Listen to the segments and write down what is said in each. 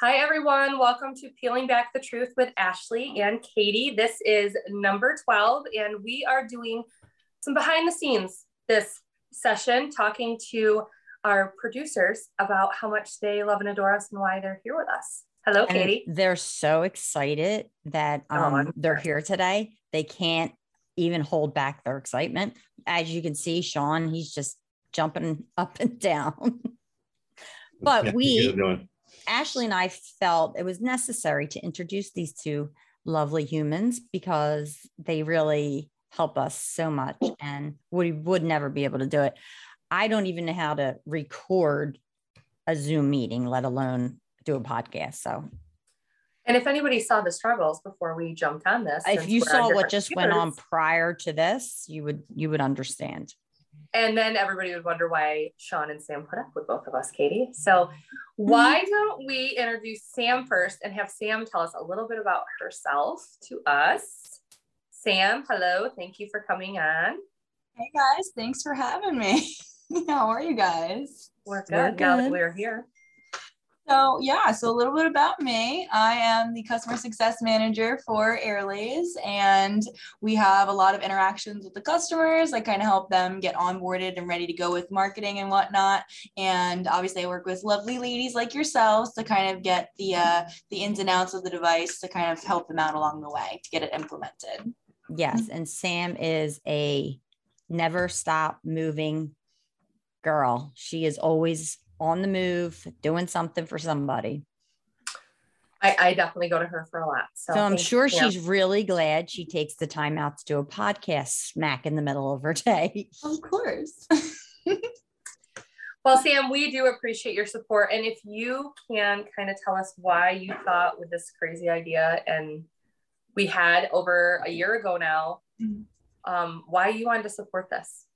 Hi, everyone. Welcome to Peeling Back the Truth with Ashley and Katie. This is number 12, and we are doing some behind the scenes this session, talking to our producers about how much they love and adore us and why they're here with us. Hello, And Katie. They're so excited that Oh, um, I'm they're here today. They can't even hold back their excitement. As you can see, Sean, he's just jumping up and down. but Yeah, we, you doing? Ashley and I felt it was necessary to introduce these two lovely humans because they really help us so much and we would never be able to do it. I don't even know how to record a Zoom meeting, let alone do a podcast. So And if anybody saw the struggles before we jumped on this, if you saw what just went on prior to this, you would you would understand. And then everybody would wonder why Sean and Sam put up with both of us, Katie. So, why mm-hmm. don't we introduce Sam first and have Sam tell us a little bit about herself to us? Sam, hello. Thank you for coming on. Hey guys, thanks for having me. How are you guys? We're good We're now that good. we're here. So, yeah, so a little bit about me. I am the customer success manager for Aerolase, and we have a lot of interactions with the customers. I kind of help them get onboarded and ready to go with marketing and whatnot. And obviously, I work with lovely ladies like yourselves to kind of get the uh, the ins and outs of the device to kind of help them out along the way to get it implemented. Yes, and Sam is a never stop moving girl. She is always on the move, doing something for somebody. I, I definitely go to her for a lot. So, So I'm thank sure you, Sam. she's really glad she takes the time out to do a podcast smack in the middle of her day. Of course. Well, Sam, we do appreciate your support. And if you can kind of tell us why you thought with this crazy idea and we had over a year ago now, Mhm. um, why you wanted to support this.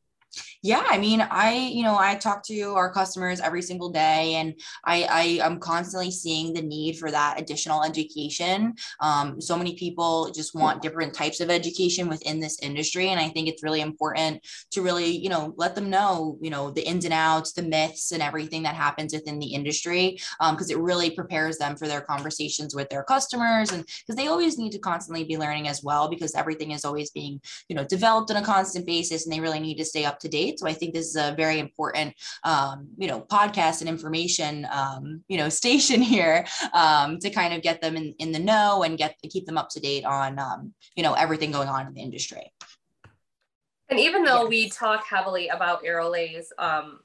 Yeah, I mean, I, you know, I talk to our customers every single day and I, I am constantly seeing the need for that additional education. Um, so many people just want different types of education within this industry. And I think it's really important to really, you know, let them know, you know, the ins and outs, the myths and everything that happens within the industry. Um, because it really prepares them for their conversations with their customers and because they always need to constantly be learning as well because everything is always being you know developed on a constant basis and they really need to stay up to date so i think this is a very important um, you know podcast and information um, you know station here um, to kind of get them in, in the know and get keep them up to date on um, you know everything going on in the industry And even though we talk heavily about Aerolase, um,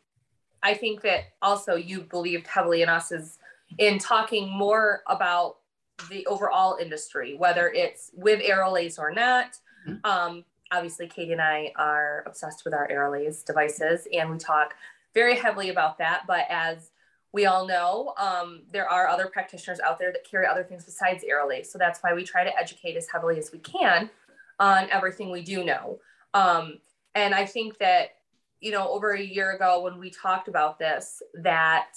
I think that also you believed heavily in us is in talking more about the overall industry, whether it's with Aerolase or not. Mhm. Um, obviously, Katie and I are obsessed with our Aerolase devices, and we talk very heavily about that. But as we all know, um, there are other practitioners out there that carry other things besides Aerolase. So that's why we try to educate as heavily as we can on everything we do know. Um, and I think that, you know, over a year ago when we talked about this, that,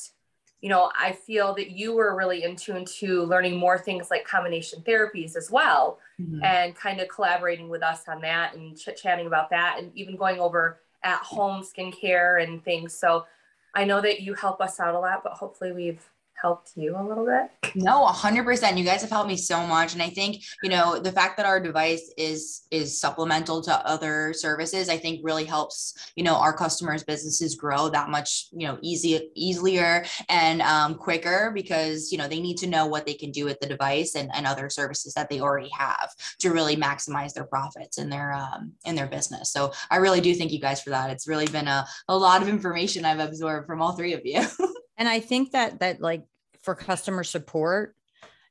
you know, I feel that you were really in tune to learning more things like combination therapies as well, Mm-hmm. and kind of collaborating with us on that and chit chatting about that, and even going over at home skincare and things. So I know that you help us out a lot, but hopefully we've helped you a little bit. No, a hundred percent. You guys have helped me so much. And I think, you know, the fact that our device is is supplemental to other services, I think really helps, you know, our customers' businesses grow that much, you know, easy, easier and um, quicker because, you know, they need to know what they can do with the device and, and other services that they already have to really maximize their profits in their um in their business. So I really do thank you guys for that. It's really been a, a lot of information I've absorbed from all three of you. And I think that that like for customer support,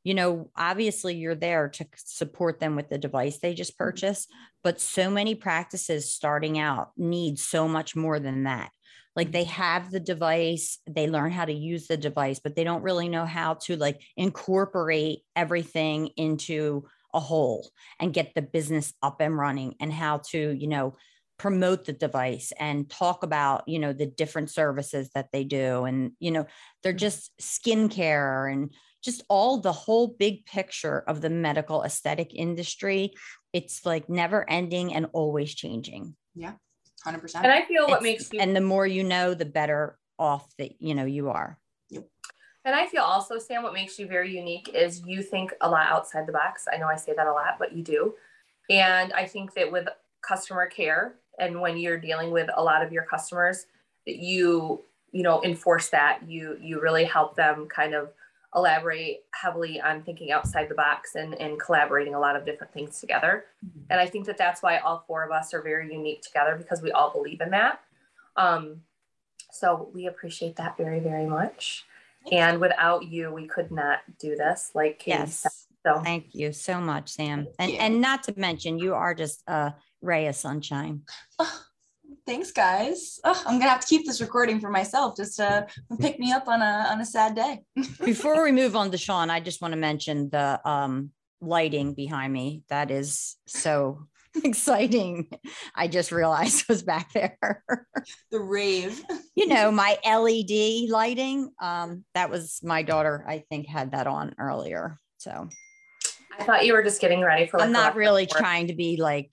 you know, obviously you're there to support them with the device they just mm-hmm. purchased, but so many practices starting out need so much more than that. Like mm-hmm. they have the device, they learn how to use the device, but they don't really know how to like incorporate everything into a whole and get the business up and running and how to, you know, promote the device and talk about you know the different services that they do and you know they're mm-hmm. just skincare and just all the whole big picture of the medical aesthetic industry it's like never ending and always changing yeah Hundred And percent. And i feel what It's- makes you and the more you know the better off that you know you are And I feel also, Sam, what makes you very unique is you think a lot outside the box. I know I say that a lot, but you do. And I think that with customer care and when you're dealing with a lot of your customers, that you, you know, enforce that. You you really help them kind of elaborate heavily on thinking outside the box and, and collaborating a lot of different things together. Mm-hmm. And I think that that's why all four of us are very unique together because we all believe in that. Um, so we appreciate that very, very much. And without you, we could not do this. Like Katie yes. Said. So thank you so much, Sam. And and not to mention, you are just a ray of sunshine. Oh, thanks, guys. Oh, I'm gonna have to keep this recording for myself just to pick me up on a on a sad day. Before we move on to Sean, I just want to mention the um, lighting behind me. That is so exciting. I just realized it was back there. the rave. you know, my LED lighting. Um, that was my daughter, I think, had that on earlier. So I thought you were just getting ready for like, I'm not really trying to be like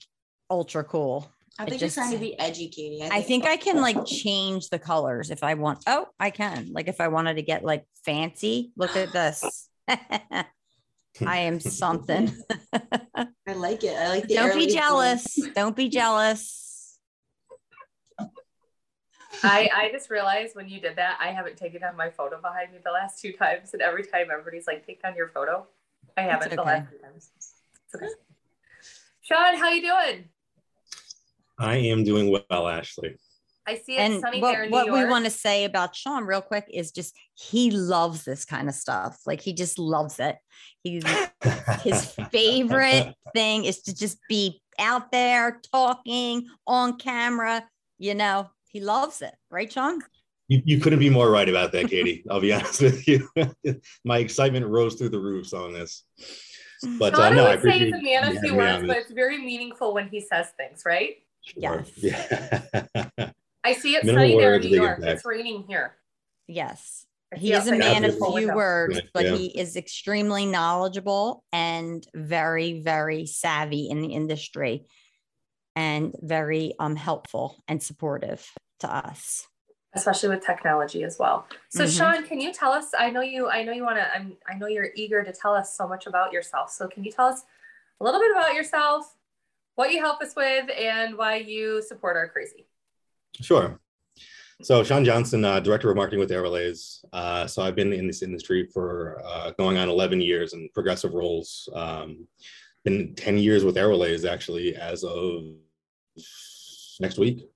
ultra cool. I think just, you're trying to be educating. I think, I, think I can like change the colors if I want. Oh, I can. Like if I wanted to get like fancy, look at this. I am something. I like it. I like the Don't be jealous. Don't be jealous. I I just realized when you did that, I haven't taken down my photo behind me the last two times, and every time everybody's like, "Take down your photo." I haven't okay. the last two times. Okay. Sean, how you doing? I am doing well, Ashley. I see it and sunny what, there in what New we want to say about Sean real quick is just he loves this kind of stuff. Like he just loves it. He's his favorite thing is to just be out there talking on camera. You know, he loves it, right, Sean? You, you couldn't be more right about that, Katie. I'll be honest with you. My excitement rose through the roofs on this. But uh, no, I appreciate say it's a man of few words, but it's very meaningful when he says things, right? Sure. Yes. Yeah. I see it sunny there in New York. It's raining here. Yes. He is a man of few words, but yeah. he is extremely knowledgeable and very, very savvy in the industry and very um, helpful and supportive to us especially with technology as well. So mm-hmm. Sean, can you tell us I know you I know you want to I know you're eager to tell us so much about yourself. So can you tell us a little bit about yourself, what you help us with and why you support our crazy? Sure. So Sean Johnson, uh, director of marketing with Aerolase. Uh, so I've been in this industry for uh, going on 11 years in progressive roles. Um, been 10 years with Aerolase actually as of next week.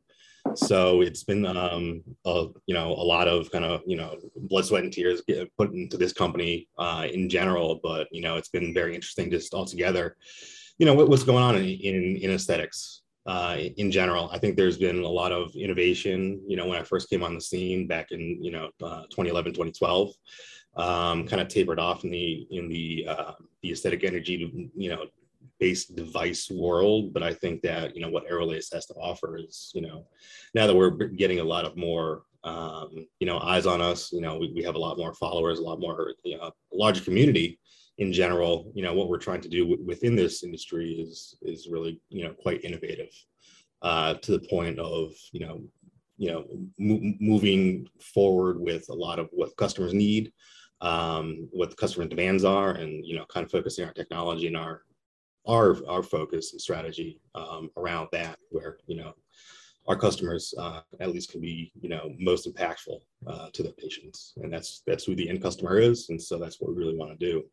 So it's been, um, a, you know, a lot of kind of, you know, blood, sweat, and tears put into this company uh, in general. But you know, it's been very interesting just altogether. You know, what, what's going on in, in, in aesthetics uh, in general. I think there's been a lot of innovation. You know, when I first came on the scene back in you know uh, 2011, 2012, um, kind of tapered off in the in the uh, the aesthetic energy you know based device world. But I think that you know what Aerolase has to offer is you know now that we're getting a lot of more um, you know eyes on us. You know, we, we have a lot more followers, a lot more you know, a larger community in general, you know, what we're trying to do w- within this industry is is really, you know, quite innovative uh, to the point of, you know, you know, mo- moving forward with a lot of what customers need, um, what the customer demands are, and you know, kind of focusing our technology and our our our focus and strategy um, around that, where you know our customers uh, at least can be you know most impactful uh, to their patients. And that's that's who the end customer is. And so that's what we really want to do.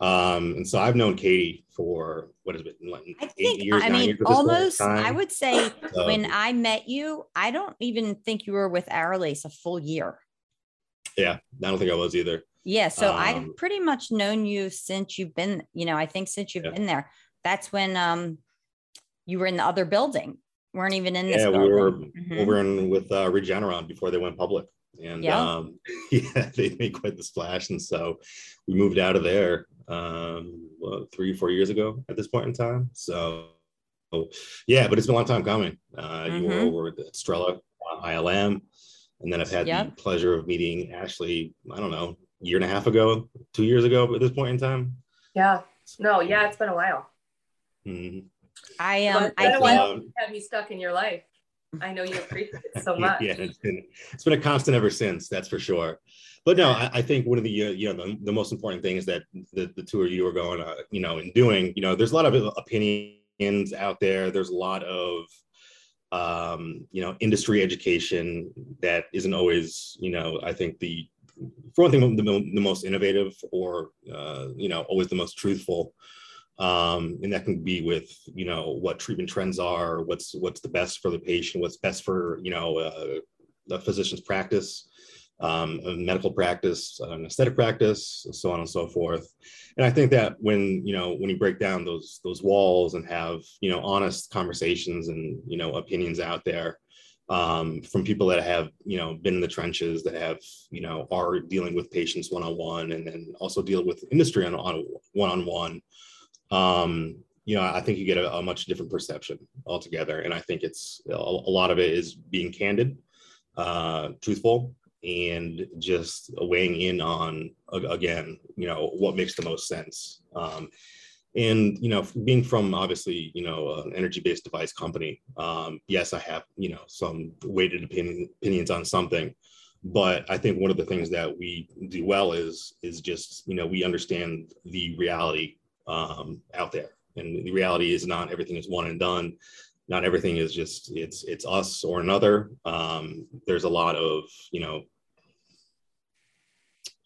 Um, and so i've known katie for what has it been like I think, years, i mean almost i would say so, when i met you i don't even think you were with Aerolase a full year. Yeah i don't think i was either. Yeah so um, i've pretty much known you since you've been you know i think since you've yeah. been there. That's when um you were in the other building weren't even in this. Yeah, building. we were mm-hmm. over in with uh, Regeneron before they went public, and yeah. Um, yeah, they made quite the splash, and so we moved out of there um, well, three, four years ago at this point in time. So, yeah, but it's been a long time coming. Uh, mm-hmm. You were mm-hmm. over at Strella uh, ILM, and then I've had yep. the pleasure of meeting Ashley. I don't know, year and a half ago, two years ago at this point in time. Yeah. No. Yeah, it's been a while. Mm-hmm. I um I think, have you stuck in your life. I know you appreciate it so much. yeah, it's been it's been a constant ever since. That's for sure. But no, I, I think one of the uh, you know the, the, most important things that the, the two of you are going uh, you know and doing you know there's a lot of opinions out there. There's a lot of um, you know industry education that isn't always you know I think the for one thing the, the most innovative or uh, you know always the most truthful um, and that can be with you know what treatment trends are what's what's the best for the patient what's best for you know uh, the physician's practice um, medical practice an aesthetic practice so on and so forth. And i think that when you know when you break down those those walls and have you know honest conversations and you know opinions out there um, from people that have you know been in the trenches that have you know are dealing with patients one-on-one and then also deal with industry on, on one-on-one um, you know, I think you get a, a, much different perception altogether. And I think it's a, a lot of it is being candid, uh, truthful, and just weighing in on again, you know, what makes the most sense. Um, and you know, being from obviously, you know, an energy-based device company, um, yes, I have you know some weighted opinion, opinions on something, but I think one of the things that we do well is is just you know we understand the reality um, out there. And the reality is not everything is one and done. Not everything is just it's it's us or another. Um, there's a lot of you know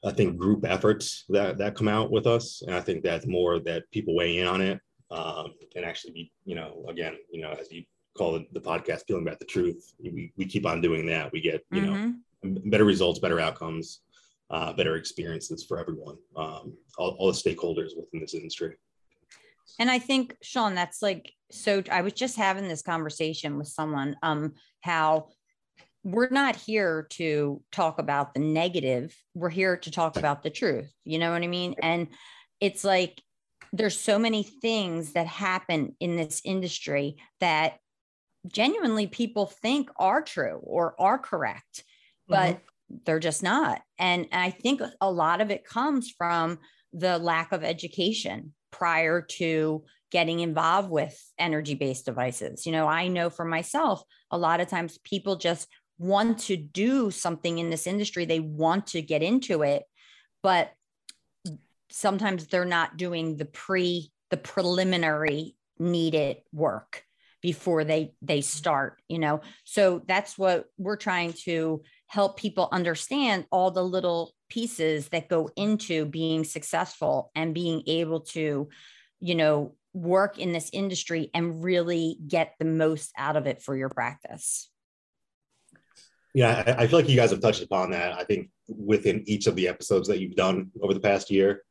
I think group efforts that that come out with us, and I think that's more that people weigh in on it um, and actually be you know again you know as you call it the podcast peeling back the truth. We, we keep on doing that. We get you mm-hmm. know better results, better outcomes, uh, better experiences for everyone, um, all, all the stakeholders within this industry. And I think, Sean, that's like so. I was just having this conversation with someone, um, how we're not here to talk about the negative. We're here to talk about the truth. You know what I mean? And it's like there's so many things that happen in this industry that genuinely people think are true or are correct, but mm-hmm. They're just not. And I think a lot of it comes from the lack of education prior to getting involved with energy based devices. You know, I know for myself, a lot of times people just want to do something in this industry, they want to get into it, but sometimes they're not doing the pre the preliminary needed work before they they start you know so that's what we're trying to help people understand all the little pieces that go into being successful and being able to, you know, work in this industry and really get the most out of it for your practice. Yeah, I feel like you guys have touched upon that. I think within each of the episodes that you've done over the past year,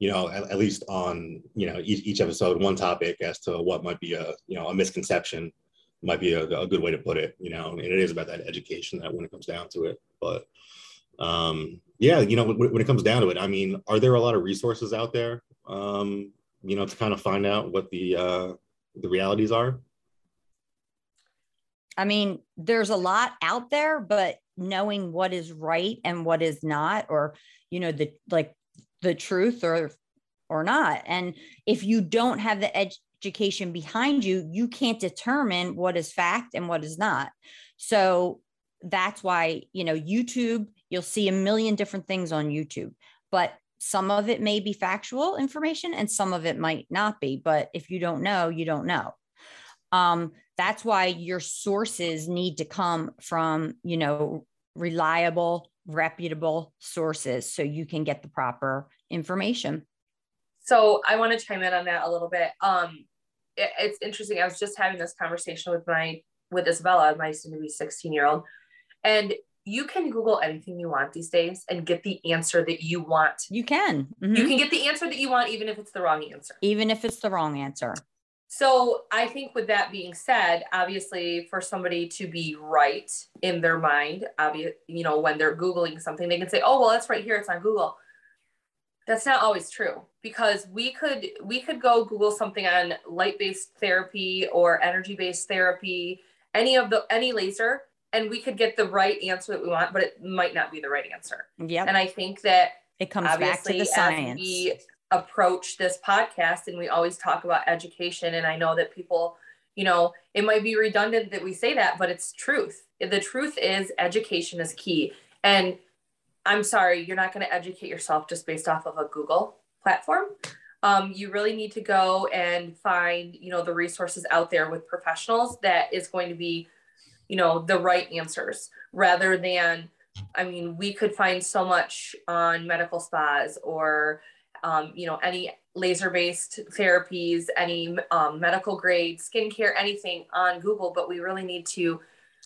you know, at, at least on you know each, each episode, one topic as to what might be a you know a misconception might be a, a good way to put it. You know, and it is about that education that when it comes down to it. But um, yeah, you know, when, when, it comes down to it, I mean, are there a lot of resources out there, um, you know, to kind of find out what the uh, the realities are? I mean, there's a lot out there, but knowing what is right and what is not, or you know, the like the truth or or not, and if you don't have the education behind you, you can't determine what is fact and what is not. So that's why you know YouTube You'll see a million different things on YouTube, but some of it may be factual information and some of it might not be. But if you don't know, you don't know. Um, that's why your sources need to come from, you know, reliable, reputable sources so you can get the proper information. So I want to chime in on that a little bit. Um, it, it's interesting. I was just having this conversation with my with Isabella, my soon to be 16 year old, and you can Google anything you want these days and get the answer that you want. You can. Mm-hmm. You can get the answer that you want, even if it's the wrong answer. Even if it's the wrong answer. So I think with that being said, obviously for somebody to be right in their mind, obvious, you know, when they're Googling something, they can say, oh, well, that's right here. It's on Google. That's not always true because we could we could go Google something on light-based therapy or energy-based therapy, any of the any laser, and we could get the right answer that we want, but it might not be the right answer. Yeah. And I think that it comes back to the science. we approach this podcast and we always talk about education, and I know that people, you know, it might be redundant that we say that, but it's truth. The truth is education is key. And I'm sorry, you're not going to educate yourself just based off of a Google platform. Um, you really need to go and find, you know, the resources out there with professionals that is going to be, you know, the right answers rather than, I mean, we could find so much on medical spas or, um, you know, any laser based therapies, any um, medical grade skincare, anything on Google, but we really need to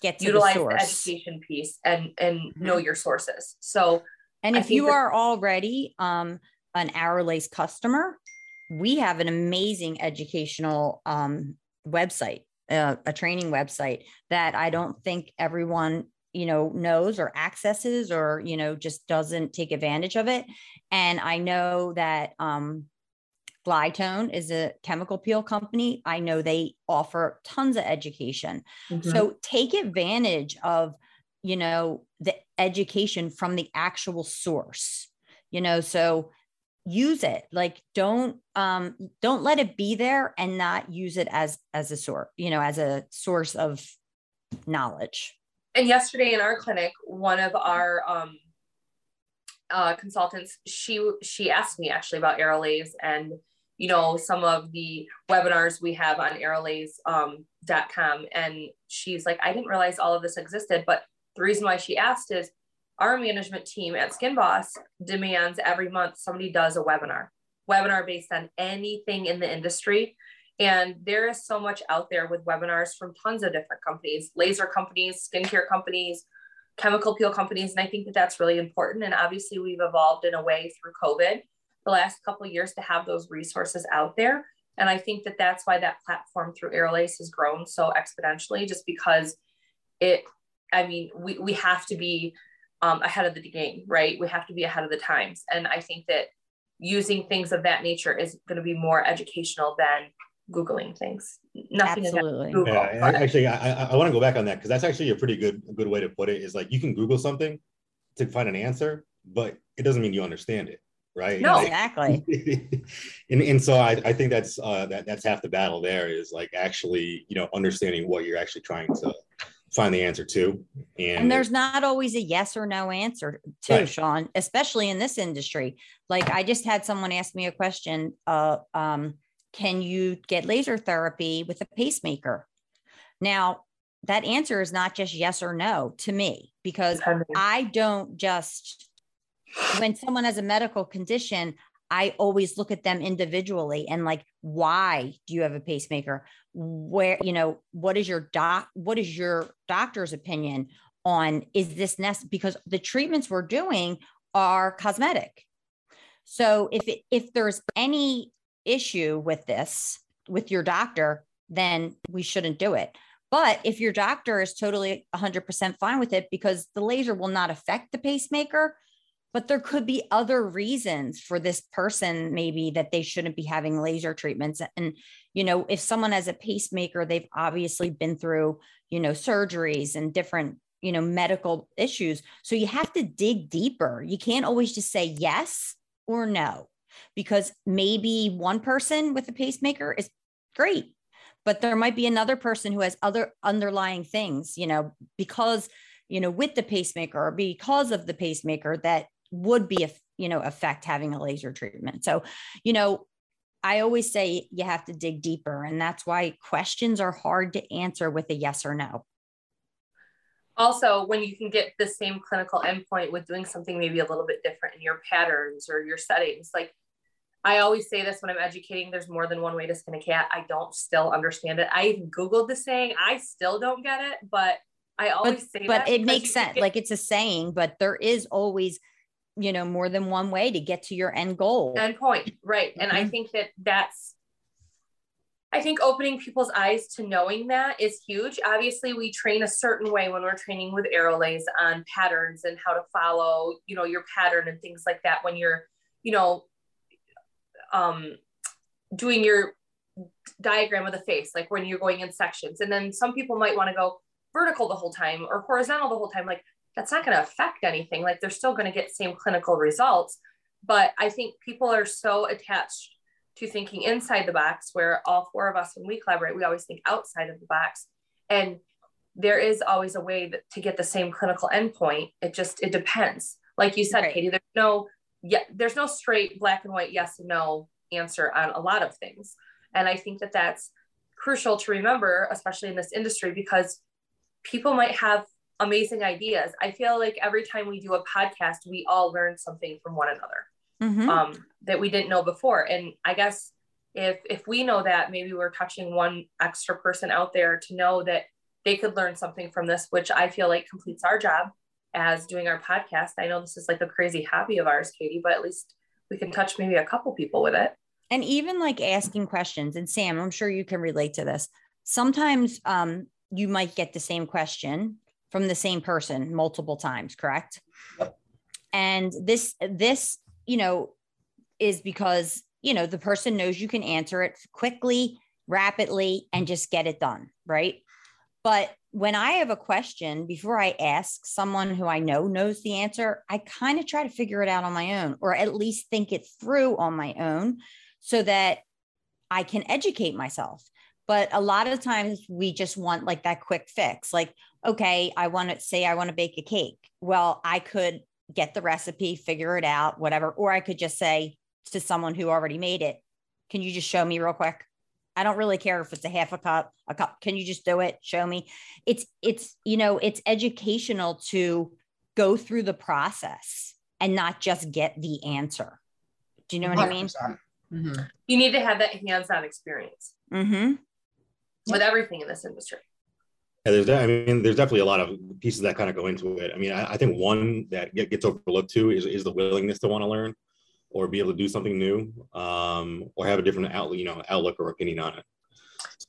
Get to utilize the the, education piece and and Mhm. know your sources. So And I if you that- are already um, an Aerolase customer, we have an amazing educational um, website, uh, a training website that I don't think everyone you know knows or accesses or you know just doesn't take advantage of it. And I know that um, Glytone is a chemical peel company. I know they offer tons of education. So take advantage of, you know, the education from the actual source, you know, so use it. Like don't um don't let it be there and not use it as as a source, you know, as a source of knowledge. and yesterday in our clinic, one of our um, uh, consultants, she she asked me actually about Aerolase and you know some of the webinars we have on aerolase.com, um, dot com, and she's like, I didn't realize all of this existed, but the reason why she asked is our management team at Skin Boss demands every month somebody does a webinar, webinar based on anything in the industry. And there is so much out there with webinars from tons of different companies, laser companies, skincare companies, chemical peel companies. And I think that that's really important. And obviously, we've evolved in a way through COVID the last couple of years to have those resources out there. And I think that that's why that platform through Aerolase has grown so exponentially, just because it, I mean, we, we have to be um, ahead of the game, right? We have to be ahead of the times. And I think that using things of that nature is going to be more educational than Googling things. Nothing Absolutely. Google. Yeah, but- actually, I, I, I want to go back on that because that's actually a pretty good good way to put it. Is like you can Google something to find an answer, but it doesn't mean you understand it, right? No. Like- Exactly. and and so I, I think that's uh, that that's half the battle. There is like actually you know understanding what you're actually trying to find the answer to, and, And there's not always a yes or no answer to Right. Sean, especially in this industry. Like I just had someone ask me a question, uh, um, can you get laser therapy with a pacemaker? Now, that answer is not just yes or no to me, because I don't just, when someone has a medical condition, I always look at them individually and like, why do you have a pacemaker? Where, you know, what is your doc, what is your doctor's opinion on is this nest? Because the treatments we're doing are cosmetic. So if it, if there's any issue with this with your doctor, then we shouldn't do it. But if your doctor is totally 100% fine with it because the laser will not affect the pacemaker, but there could be other reasons for this person maybe that they shouldn't be having laser treatments and you know if someone has a pacemaker they've obviously been through you know surgeries and different you know medical issues. So you have to dig deeper. You can't always just say yes or no because maybe one person with a pacemaker is great but there might be another person who has other underlying things you know because you know with the pacemaker or because of the pacemaker that would be a you know affect having a laser treatment. So you know i always say you have to dig deeper and that's why questions are hard to answer with a yes or no. Also when you can get the same clinical endpoint with doing something maybe a little bit different in your patterns or your settings like i always say this when i'm educating there's more than one way to skin a cat. I don't still understand it. I even googled the saying. I still don't get it but i always but, say but it makes sense. get- like it's a saying but there is always you know more than one way to get to your end goal. End point right. And i Mhm. think that that's i think opening people's eyes to knowing that is huge. Obviously we train a certain way when we're training with Aerolase on patterns and how to follow you know your pattern and things like that. When you're you know um doing your diagram of the face like when you're going in sections. And then some people might want to go vertical the whole time or horizontal the whole time like that's not going to affect anything. Like they're still going to get same clinical results. But i think people are so attached to thinking inside the box where all four of us when we collaborate we always think outside of the box. And there is always a way that, to get the same clinical endpoint. It just it depends. Like you said right. katie there's no yeah there's no straight black and white yes and no answer on a lot of things. And i think that that's crucial to remember especially in this industry because people might have amazing ideas i feel like every time we do a podcast we all learn something from one another mm-hmm. um, that we didn't know before. And I guess if if we know that, maybe we're touching one extra person out there to know that they could learn something from this, which I feel like completes our job as doing our podcast. I know this is like a crazy hobby of ours, Katie, but at least we can touch maybe a couple people with it. And even like asking questions. And Sam, I'm sure you can relate to this. Sometimes um, you might get the same question from the same person multiple times, correct? Yep. And this this you know, is because, you know, the person knows you can answer it quickly, rapidly, and just get it done. Right. But when I have a question, before I ask someone who I know knows the answer, I kind of try to figure it out on my own, or at least think it through on my own so that I can educate myself. But a lot of times we just want like that quick fix. Like, okay, I want to say I want to bake a cake. Well, I could get the recipe, figure it out, whatever. Or I could just say to someone who already made it, can you just show me real quick? I don't really care if it's a half a cup, a cup. Can you just do it? Show me. It's, it's, you know, it's educational to go through the process and not just get the answer. Do you know what 100%. I mean? Mm-hmm. You need to have that hands on experience mm-hmm. with everything in this industry. Yeah, there's I mean, there's definitely a lot of pieces that kind of go into it. I mean, I, I think one that gets overlooked too is, is the willingness to want to learn or be able to do something new um, or have a different outlook, you know, outlook or opinion on it.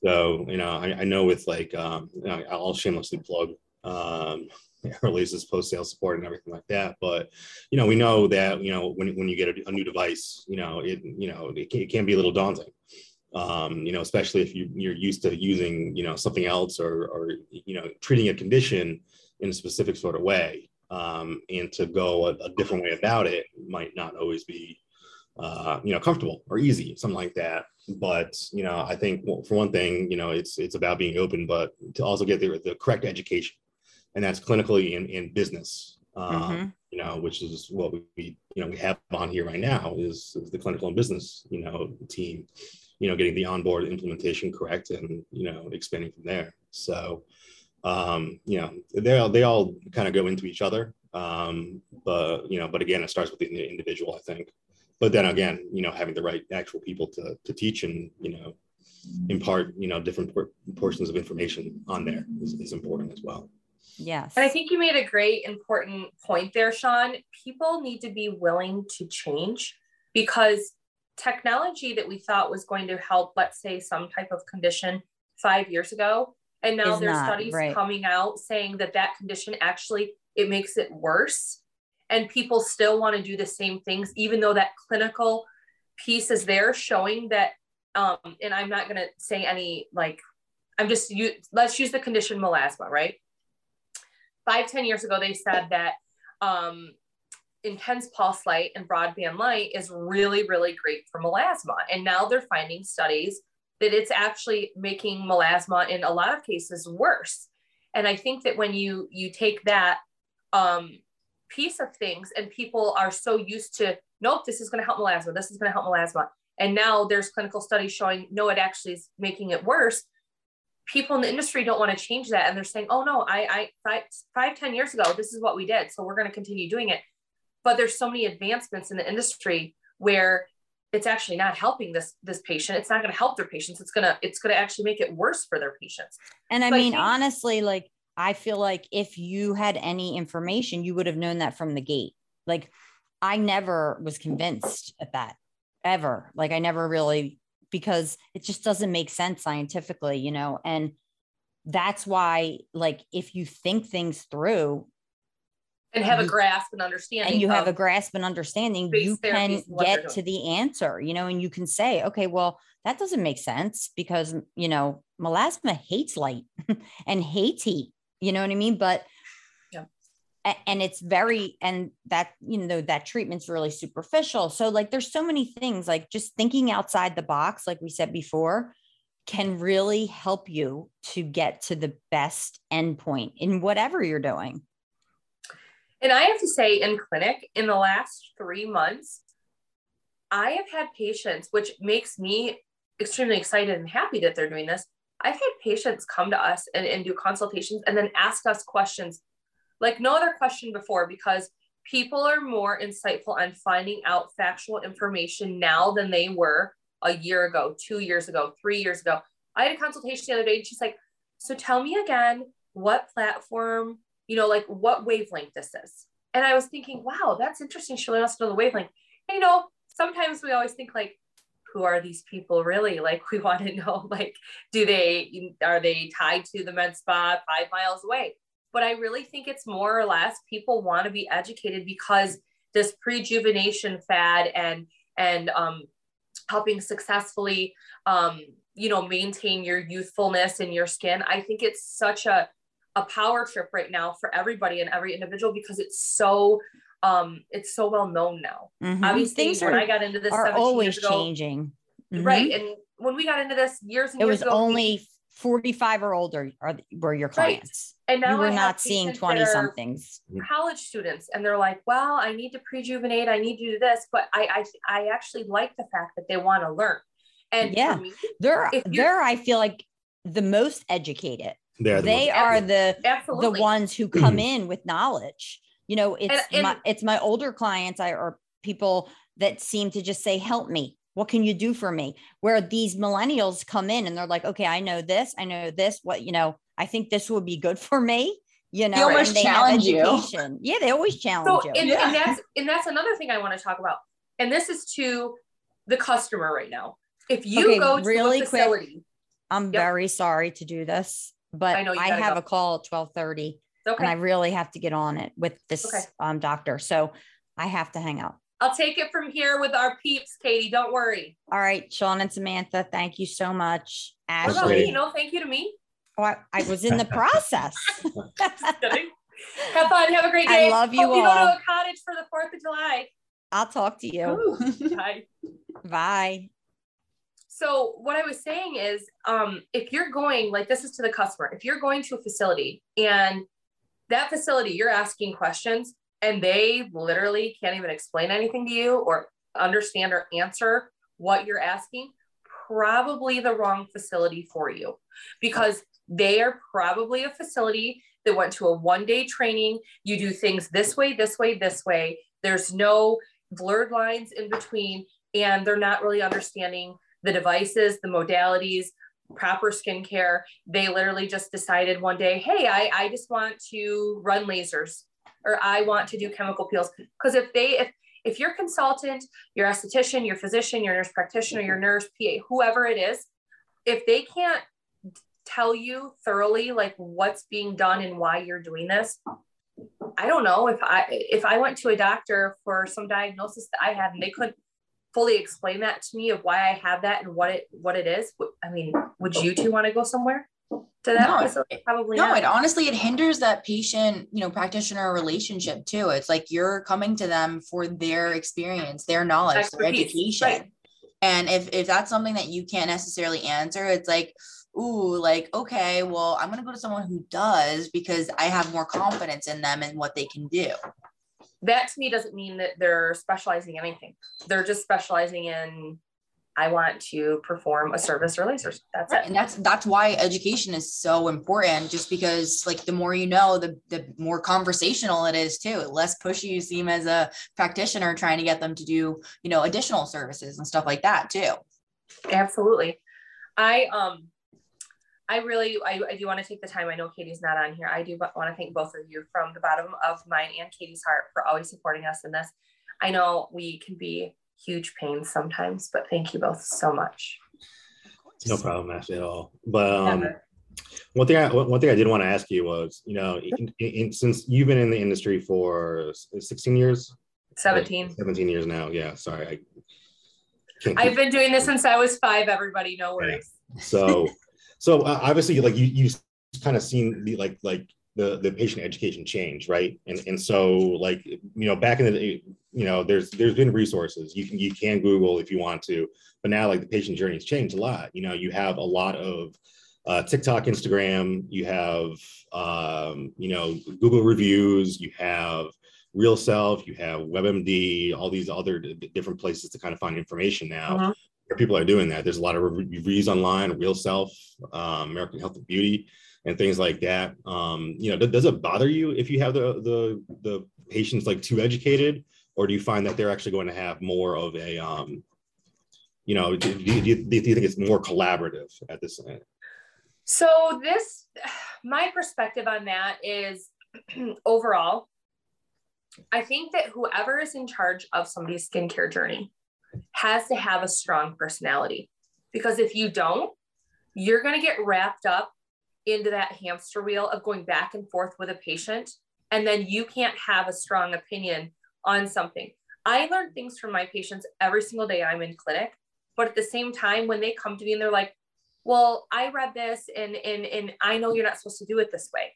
So, you know, I, I know with like, um, you know, I'll shamelessly plug um, releases, post sale support, and everything like that. But you know, we know that you know when when you get a, a new device, you know, it you know it can, it can be a little daunting um, you know, especially if you, you're used to using, you know, something else or, or, you know, treating a condition in a specific sort of way. Um, and to go a, a, different way about it might not always be, uh, you know, comfortable or easy, something like that. But, you know, I think well, for one thing, you know, it's, it's about being open, but to also get the, the correct education and that's clinically in, in business, um, mm-hmm. you know, which is what we, you know, we have on here right now is, is the clinical and business, you know, team you know, getting the onboard implementation correct and, you know, expanding from there. So, um, you know, they all, they all kind of go into each other. Um, but, you know, but again, it starts with the individual, I think. But then again, you know, having the right actual people to, to teach and, you know, impart, you know, different por- portions of information on there is, is important as well. Yes. And I think you made a great important point there, Sean. People need to be willing to change because technology that we thought was going to help, let's say, some type of condition five years ago, and now there's studies right. coming out saying that that condition actually it makes it worse, and people still want to do the same things, even though that clinical piece is there showing that. Um, and I'm not going to say any like, I'm just you. Let's use the condition melasma, right? Five ten years ago, they said that um, intense pulse light and broadband light is really, really great for melasma. And now they're finding studies that it's actually making melasma in a lot of cases worse. And I think that when you you take that um, piece of things and people are so used to, nope, this is going to help melasma, this is going to help melasma. And now there's clinical studies showing, no, it actually is making it worse. People in the industry don't want to change that. And they're saying, oh no, I, I five, five, 10 years ago, this is what we did. So we're going to continue doing it but there's so many advancements in the industry where it's actually not helping this this patient. It's not going to help their patients. It's going to it's going to actually make it worse for their patients. And i mean I think, honestly like i feel like if you had any information you would have known that from the gate. Like i never was convinced at that ever. Like i never really because it just doesn't make sense scientifically you know? And that's why like if you think things through and have a grasp and understanding. And you have a grasp and understanding, you can get to the answer, you know, and you can say, okay, well, that doesn't make sense because, you know, melasma hates light and hates heat. You know what I mean? But yeah. and it's very and that you know that treatment's really superficial so like there's so many things like just thinking outside the box like we said before can really help you to get to the best endpoint in whatever you're doing and i have to say in clinic in the last three months i have had patients which makes me extremely excited and happy that they're doing this i've had patients come to us and, and do consultations and then ask us questions like no other question before because people are more insightful on finding out factual information now than they were a year ago, two years ago, three years ago. I had a consultation the other day and she's like, So tell me again what platform, you know, like what wavelength this is. And I was thinking, wow, that's interesting. She wants to know the wavelength. And, you know, sometimes we always think like, who are these people really? Like we want to know, like, do they are they tied to the med spa five miles away? but I really think it's more or less people want to be educated because this prejuvenation fad and and um, helping successfully um, you know maintain your youthfulness in your skin. I think it's such a a power trip right now for everybody and every individual because it's so um it's so well known now. Mm-hmm. Obviously, Things when are, I got into this, are always ago, changing, mm-hmm. right? And when we got into this years and it years was ago, only 45 or older are were your clients. Right. And now we're not seeing 20 somethings. College students and they're like, well, I need to prejuvenate, I need to do this, but I I, I actually like the fact that they want to learn. And yeah, me, they're they're I feel like the most educated. They're the they are the Absolutely. the ones who come mm-hmm. in with knowledge. You know, it's and, and, my it's my older clients I or people that seem to just say, help me what can you do for me? Where these millennials come in and they're like, okay, I know this, I know this, what, you know, I think this would be good for me. You know, they always they challenge you. Yeah, they always challenge so, you. And, yeah. and that's and that's another thing I want to talk about. And this is to the customer right now. If you okay, go to really a facility, quick, I'm yep. very sorry to do this, but I, know I have go. a call at 1230 okay. and I really have to get on it with this okay. um, doctor. So I have to hang out. I'll take it from here with our peeps, Katie. Don't worry. All right, Sean and Samantha, thank you so much. Ashley, what about me? No, thank you to me. Oh, I, I was in the process. Have fun. Have a great day. I love you Hope all. You go to a cottage for the 4th of July. I'll talk to you. Bye. Bye. So what I was saying is, um, if you're going, like this is to the customer, if you're going to a facility and that facility, you're asking questions, and they literally can't even explain anything to you or understand or answer what you're asking, probably the wrong facility for you because they are probably a facility that went to a one day training. You do things this way, this way, this way. There's no blurred lines in between, and they're not really understanding the devices, the modalities, proper skincare. They literally just decided one day, hey, I, I just want to run lasers or I want to do chemical peels. Because if they, if, if your consultant, your esthetician, your physician, your nurse practitioner, your nurse, PA, whoever it is, if they can't tell you thoroughly like what's being done and why you're doing this, I don't know if I if I went to a doctor for some diagnosis that I had and they couldn't fully explain that to me of why I have that and what it what it is. I mean, would you two want to go somewhere? to that no? Probably no. Not. It honestly it hinders that patient, you know, practitioner relationship too. It's like you're coming to them for their experience, their knowledge, Expertise. their education. Right. And if if that's something that you can't necessarily answer, it's like, ooh, like, okay, well, I'm gonna go to someone who does because I have more confidence in them and what they can do. That to me doesn't mean that they're specializing in anything. They're just specializing in I want to perform a service or lasers. That's right. it. And that's that's why education is so important, just because like the more you know, the the more conversational it is too. Less pushy you seem as a practitioner trying to get them to do, you know, additional services and stuff like that too. Absolutely. I um I really I, I do want to take the time. I know Katie's not on here. I do want to thank both of you from the bottom of mine and Katie's heart for always supporting us in this. I know we can be huge pains sometimes, but thank you both so much. No problem, Ashley, at all. But um, one thing I one thing I did want to ask you was, you know, in, in, since you've been in the industry for 16 years, 17, 17 years now. Yeah, sorry, I I've been doing this since I was five. Everybody, no worries. Yeah. So, so uh, obviously, like you you kind of seen the like like the the patient education change, right? And and so like you know back in the you know there's there's been resources you can you can Google if you want to, but now like the patient journey has changed a lot. You know you have a lot of uh, TikTok, Instagram, you have um, you know Google reviews, you have Real Self, you have WebMD, all these other d- different places to kind of find information now. Mhm. People are doing that. There's a lot of reviews online, RealSelf, um, American Health and Beauty, and things like that. Um, you know, th- does it bother you if you have the the the patients like too educated, or do you find that they're actually going to have more of a um, you know, do, do, you, do you think it's more collaborative at this point? So this, my perspective on that is overall, I think that whoever is in charge of somebody's skincare journey has to have a strong personality because if you don't, you're going to get wrapped up into that hamster wheel of going back and forth with a patient and then you can't have a strong opinion on something. I learn things from my patients every single day I'm in clinic, but at the same time when they come to me and they're like, well, I read this and and and I know you're not supposed to do it this way.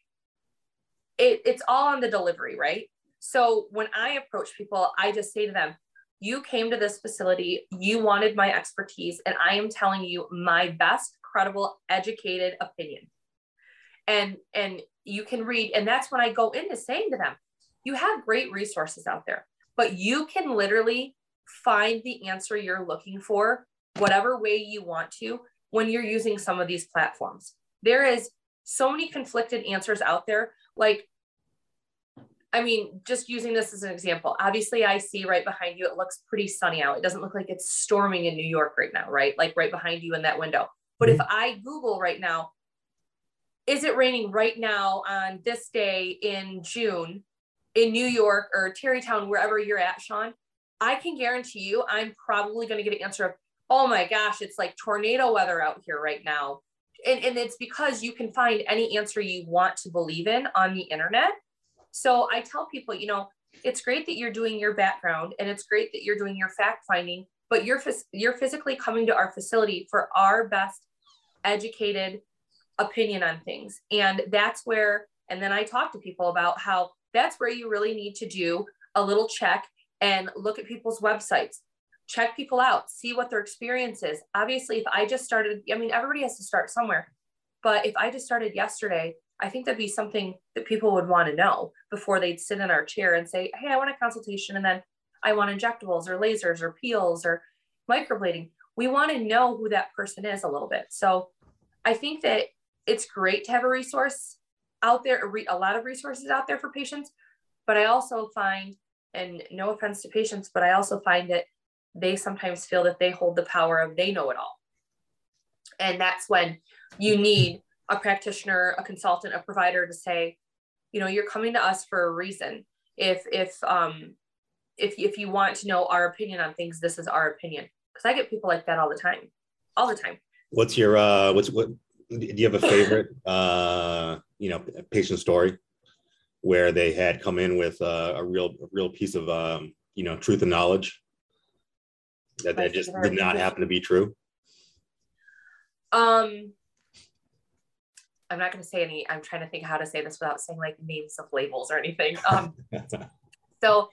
It, it's all on the delivery, right? So when I approach people, I just say to them, you came to this facility, you wanted my expertise, and I am telling you my best, credible, educated opinion. And and you can read, and that's when I go into saying to them, you have great resources out there, but you can literally find the answer you're looking for, whatever way you want to, when you're using some of these platforms. There is so many conflicted answers out there. Like, I mean, just using this as an example, obviously, I see right behind you, it looks pretty sunny out. It doesn't look like it's storming in New York right now, right? Like right behind you in that window. But if mm-hmm. I Google right now, is it raining right now on this day in June in New York or Tarrytown, wherever you're at, Sean? I can guarantee you I'm probably going to get an answer of, oh my gosh, it's like tornado weather out here right now. And, and it's because you can find any answer you want to believe in on the internet. So I tell people, you know, it's great that you're doing your background and it's great that you're doing your fact finding, but you're, you're physically coming to our facility for our best educated opinion on things. And that's where, and then I talk to people about how that's where you really need to do a little check and look at people's websites check people out see what their experience is obviously if i just started i mean everybody has to start somewhere but if i just started yesterday i think that'd be something that people would want to know before they'd sit in our chair and say hey i want a consultation and then i want injectables or lasers or peels or microblading we want to know who that person is a little bit so i think that it's great to have a resource out there a, lot of resources out there for patients but i also find and no offense to patients but i also find that they sometimes feel that they hold the power of they know it all. And that's when you need a practitioner, a consultant, a provider to say, you know, you're coming to us for a reason. If if um if if you want to know our opinion on things, this is our opinion. Because I get people like that all the time, all the time. What's your uh what's what do you have a favorite uh you know patient story where they had come in with uh, a real a real piece of um you know truth and knowledge that that just did not happen to be true? Um, I'm not going to say any. I'm trying to think how to say this without saying like names of labels or anything. Um, so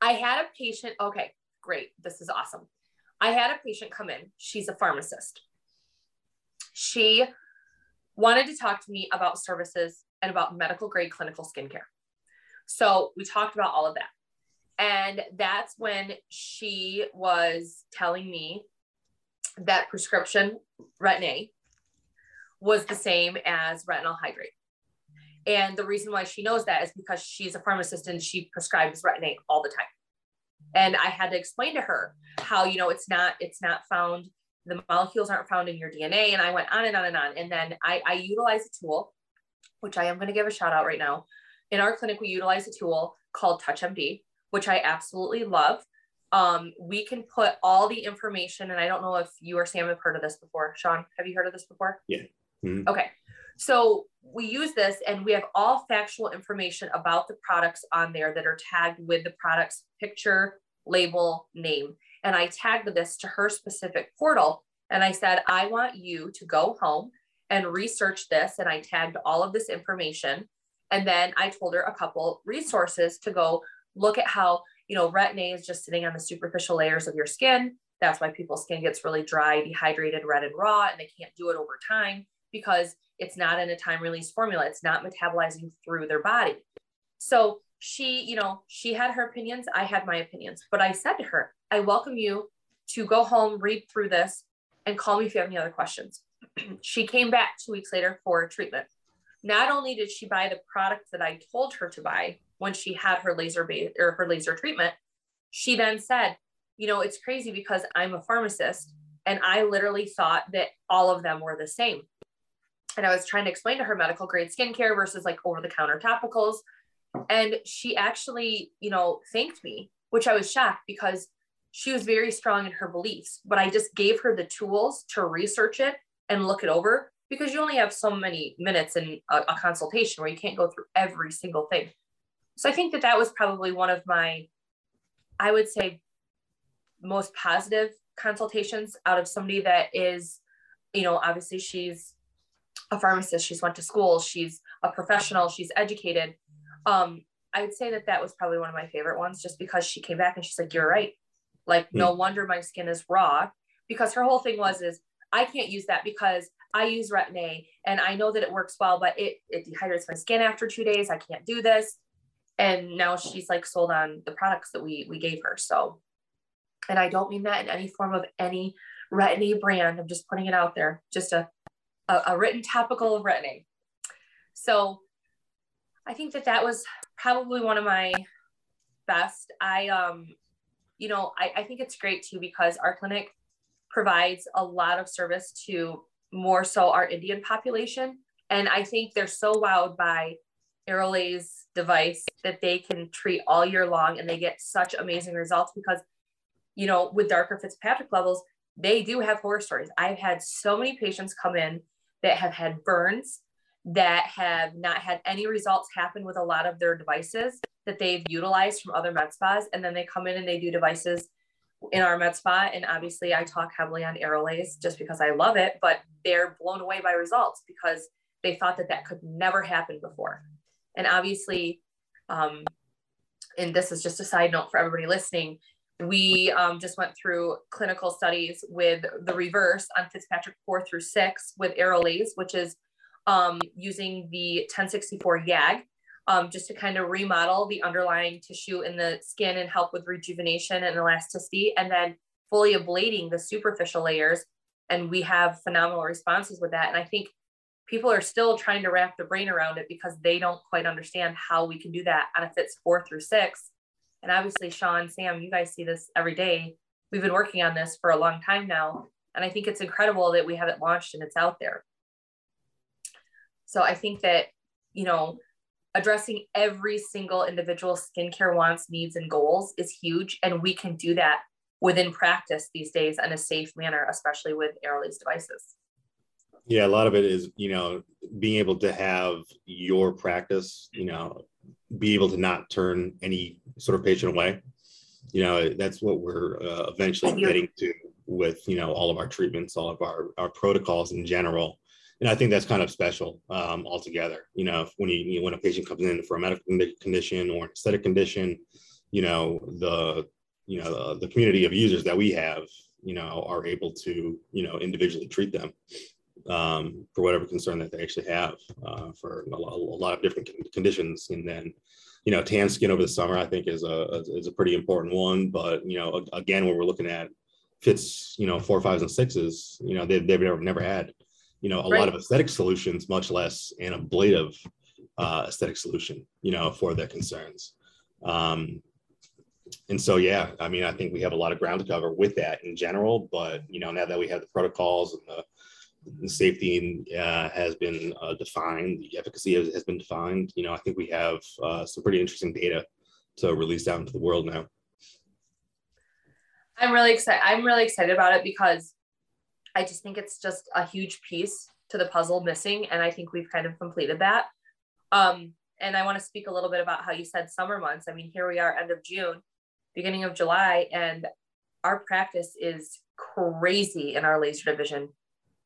I had a patient. Okay, great. This is awesome. I had a patient come in. She's a pharmacist. She wanted to talk to me about services and about medical grade clinical skincare. So we talked about all of that. And that's when she was telling me that prescription retin-A was the same as retinaldehyde. And the reason why she knows that is because she's a pharmacist and she prescribes retin-A all the time. And I had to explain to her how, you know, it's not, it's not found, the molecules aren't found in your DNA. And I went on and on and on. And then I, I utilize a tool, which I am going to give a shout out right now. In our clinic, we utilize a tool called TouchMD which I absolutely love. Um, we can put all the information, and I don't know if you or Sam have heard of this before. Sean, have you heard of this before? Yeah. Mm-hmm. Okay. So we use this and we have all factual information about the products on there that are tagged with the product's picture, label, name. And I tagged this to her specific portal. And I said, I want you to go home and research this. And I tagged all of this information And then I told her a couple resources to go look at how, you know, retin A is just sitting on the superficial layers of your skin. That's why people's skin gets really dry, dehydrated, red, and raw, and they can't do it over time because it's not in a time release formula. It's not metabolizing through their body. So she, you know, she had her opinions. I had my opinions. But I said to her, I welcome you to go home, read through this, and call me if you have any other questions. she came back two weeks later for treatment. Not only did she buy the product that I told her to buy when she had her laser base or her laser treatment, she then said, you know, it's crazy because I'm a pharmacist and I literally thought that all of them were the same. And I was trying to explain to her medical grade skincare versus like over the counter topicals. And she actually, you know, thanked me, which I was shocked because she was very strong in her beliefs. But I just gave her the tools to research it and look it over because you only have so many minutes in a, a consultation where you can't go through every single thing. So I think that that was probably one of my, I would say, most positive consultations out of somebody that is, you know, obviously she's a pharmacist, she's went to school, she's a professional, she's educated. Um, I would say that that was probably one of my favorite ones just because she came back and she's like, you're right. Like, mm. no wonder my skin is raw because her whole thing was, is I can't use that because I use Retin A and I know that it works well, but it, it dehydrates my skin after two days. I can't do this. And now she's like sold on the products that we, we gave her. So, and I don't mean that in any form of any Retin A brand. I'm just putting it out there, just a, a, a written topical of Retin A. So I think that that was probably one of my best. I, um, you know, I, I think it's great too because our clinic provides a lot of service to more so our Indian population. And I think they're so wowed by Aerolase device that they can treat all year long and they get such amazing results because, you know, with darker Fitzpatrick levels, they do have horror stories. I've had so many patients come in that have had burns, that have not had any results happen with a lot of their devices that they've utilized from other med spas. And then they come in and they do devices in our med spa. And obviously, I talk heavily on Aerolase just because I love it, but they're blown away by results because they thought that that could never happen before. And obviously, um, and this is just a side note for everybody listening, we um, just went through clinical studies with the reverse on Fitzpatrick 4 through 6 with Aerolase, which is um, using the 1064 YAG um, just to kind of remodel the underlying tissue in the skin and help with rejuvenation and elasticity, and then fully ablating the superficial layers. And we have phenomenal responses with that. And I think people are still trying to wrap their brain around it because they don't quite understand how we can do that on a fits four through six. And obviously, Sean, Sam, you guys see this every day. We've been working on this for a long time now. And I think it's incredible that we have it launched and it's out there. So I think that, you know, addressing every single individual skincare wants, needs, and goals is huge. And we can do that within practice these days in a safe manner, especially with Aerolase devices. Yeah, a lot of it is, you know, being able to have your practice, you know, be able to not turn any sort of patient away. You know, that's what we're uh, eventually getting to with, you know, all of our treatments, all of our, our protocols in general and I think that's kind of special um, altogether. You know, when you, when a patient comes in for a medical condition or an aesthetic condition, you know the you know the, the community of users that we have, you know, are able to you know individually treat them um, for whatever concern that they actually have uh, for a lot, a lot, of different conditions. And then, you know, tan skin over the summer, I think is a is a pretty important one. But you know, again, when we're looking at fits, you know, four, fives, and sixes, you know, they, they've never never had you know, a right. lot of aesthetic solutions, much less an ablative uh, aesthetic solution, you know, for their concerns. Um, and so, yeah, I mean, I think we have a lot of ground to cover with that in general, but, you know, now that we have the protocols and the safety uh, has been uh, defined, the efficacy has, has, been defined, you know, I think we have uh, some pretty interesting data to release out into the world now. I'm really excited. I'm really excited about it because I just think it's just a huge piece to the puzzle missing. And I think we've kind of completed that. Um, and I want to speak a little bit about how you said summer months. I mean, here we are, end of June, beginning of July, and our practice is crazy in our laser division.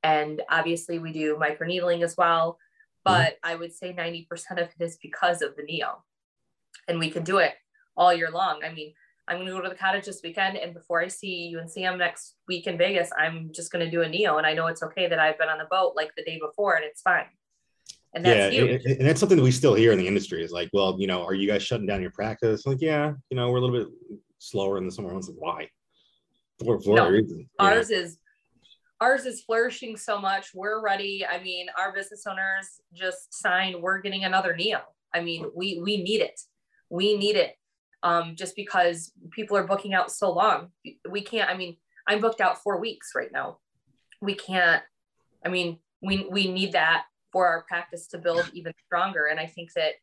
And obviously, we do microneedling as well. Mm-hmm. but I would say 90% of it is because of the Neo. And we can do it all year long. I mean, I'm going to go to the cottage this weekend. And before I see you and Sam next week in Vegas, I'm just going to do a Neo. And I know it's okay that I've been on the boat like the day before and it's fine. And that's yeah, huge. and that's something that we still hear in the industry is like, well, you know, are you guys shutting down your practice? Like, yeah, you know, we're a little bit slower than the summer months. Like, why? For, for no, reason. Ours yeah. is ours is flourishing so much. We're ready. I mean, our business owners just signed. We're getting another Neo. I mean, we we need it. We need it. Um, just because people are booking out so long, we can't. I mean, I'm booked out four weeks right now. We can't. I mean, we we need that for our practice to build even stronger. And I think that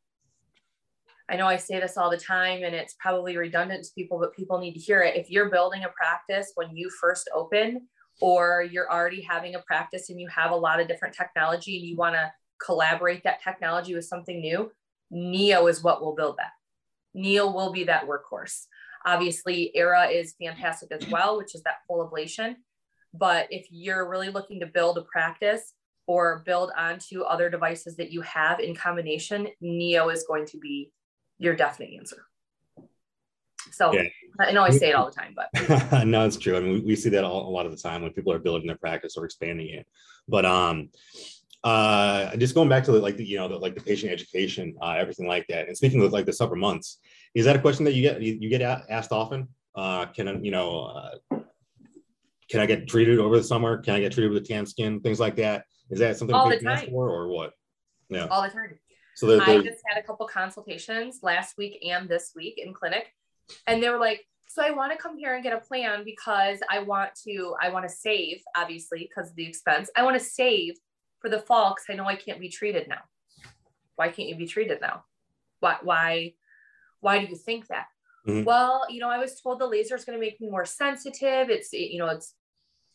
I know I say this all the time and it's probably redundant to people, but people need to hear it. If you're building a practice when you first open, or you're already having a practice and you have a lot of different technology and you want to collaborate that technology with something new, Neo is what will build that. Neo will be that workhorse. Obviously, Era is fantastic as well, which is that full ablation. But if you're really looking to build a practice or build onto other devices that you have in combination, Neo is going to be your definite answer. So yeah. I know I say it all the time, but no, it's true. I mean, we, we see that all, a lot of the time when people are building their practice or expanding it. But um, uh, just going back to the, like the, you know the, like the patient education, uh, everything like that. And speaking of like the summer months, is that a question that you get you, you get asked often? Uh, can you know? Uh, can I get treated over the summer? Can I get treated with a tan skin? Things like that. Is that something all the time for or what? Yeah. All the time. So they're, they're... I just had a couple consultations last week and this week in clinic, and they were like, "So I want to come here and get a plan because I want to. I want to save, obviously, because of the expense. I want to save for the fall because I know I can't be treated now. Why can't you be treated now? Why? Why? Why do you think that? Mm-hmm. Well, you know, I was told the laser is going to make me more sensitive. It's, you know, it's,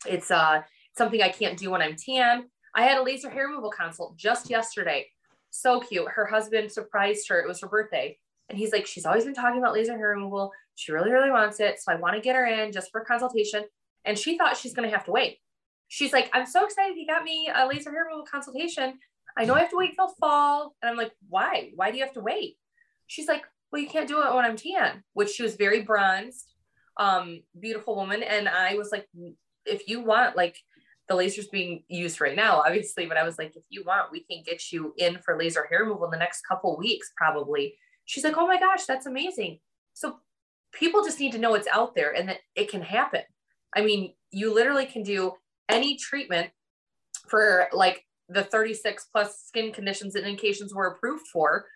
it's uh something I can't do when I'm tan. I had a laser hair removal consult just yesterday. So cute. Her husband surprised her. It was her birthday. And he's like, she's always been talking about laser hair removal. She really, really wants it. So I want to get her in just for consultation. And she thought she's going to have to wait. She's like, I'm so excited he got me a laser hair removal consultation. I know I have to wait till fall. And I'm like, why? Why do you have to wait? She's like, well, you can't do it when I'm tan, which she was very bronzed, um, beautiful woman. And I was like, if you want, like, the laser's being used right now, obviously, but I was like, if you want, we can get you in for laser hair removal in the next couple weeks, probably. She's like, oh my gosh, that's amazing. So people just need to know it's out there and that it can happen. I mean, you literally can do any treatment for like the 36 plus skin conditions and indications we're approved for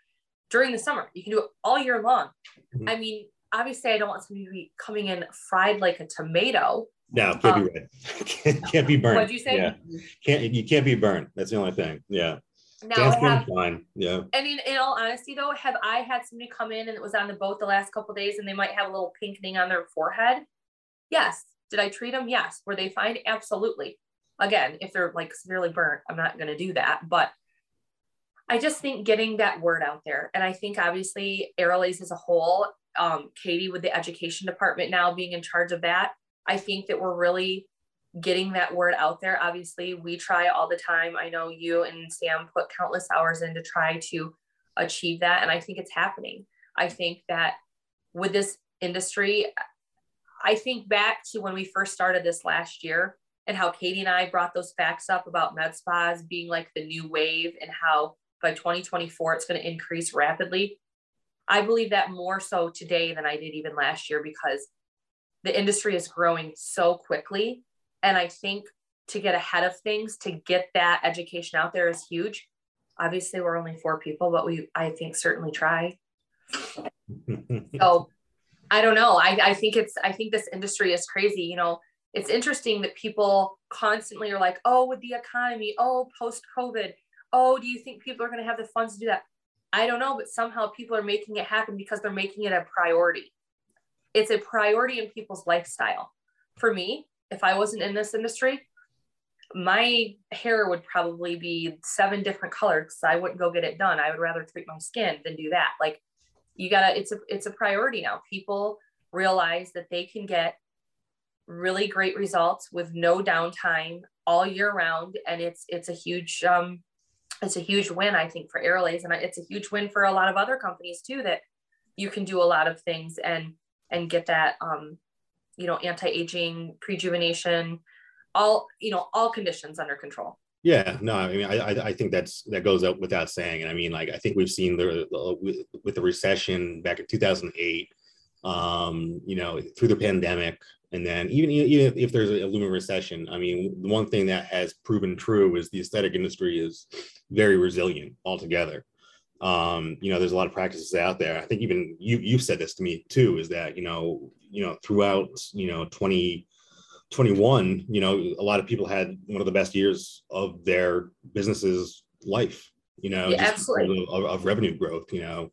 during the summer. You can do it all year long. Mm-hmm. I mean, obviously, I don't want somebody to be coming in fried like a tomato no, can't um, be red. can't, can't be burned. What'd you say? Yeah. Can't you can't be burned. That's the only thing. Yeah. Now have, fine. Yeah. And in, in all honesty though, have I had somebody come in and it was on the boat the last couple days and they might have a little pinkening on their forehead? Yes. Did I treat them? Yes. Were they fine? Absolutely. Again, if they're like severely burnt, I'm not gonna do that. But I just think getting that word out there. And I think obviously Aerolase as a whole, um, Katie with the education department now being in charge of that, I think that we're really getting that word out there. Obviously, we try all the time. I know you and Sam put countless hours in to try to achieve that. And I think it's happening. I think that with this industry, I think back to when we first started this last year and how Katie and I brought those facts up about med spas being like the new wave and how by 2024 it's going to increase rapidly. I believe that more so today than I did even last year because the industry is growing so quickly. And I think to get ahead of things, to get that education out there is huge. Obviously, we're only four people, but we, I think, certainly try. so I don't know. I, I think it's, I think this industry is crazy. You know, it's interesting that people constantly are like, oh, with the economy, oh, post COVID, oh, do you think people are going to have the funds to do that? I don't know, but somehow people are making it happen because they're making it a priority it's a priority in people's lifestyle. For me, if I wasn't in this industry, my hair would probably be seven different colors I wouldn't go get it done. I would rather treat my skin than do that. Like you gotta, it's a it's a priority now. People realize that they can get really great results with no downtime all year round. And it's it's a huge um it's a huge win, I think, for Aerolase, and it's a huge win for a lot of other companies too. That you can do a lot of things and and get that, um, you know, anti-aging, prejuvenation, all you know, all conditions under control. Yeah, no, I mean, I I think that's that goes up without saying, and I mean, like I think we've seen the, the with the recession back in two thousand eight, um, you know, through the pandemic, and then even, even if there's a looming recession, I mean, the one thing that has proven true is the aesthetic industry is very resilient altogether. Um, you know, there's a lot of practices out there. I think even you you've said this to me too, is that you know, you know, throughout you know 2021, you know, a lot of people had one of the best years of their business's life. You know, yeah, absolutely of, of revenue growth. You know,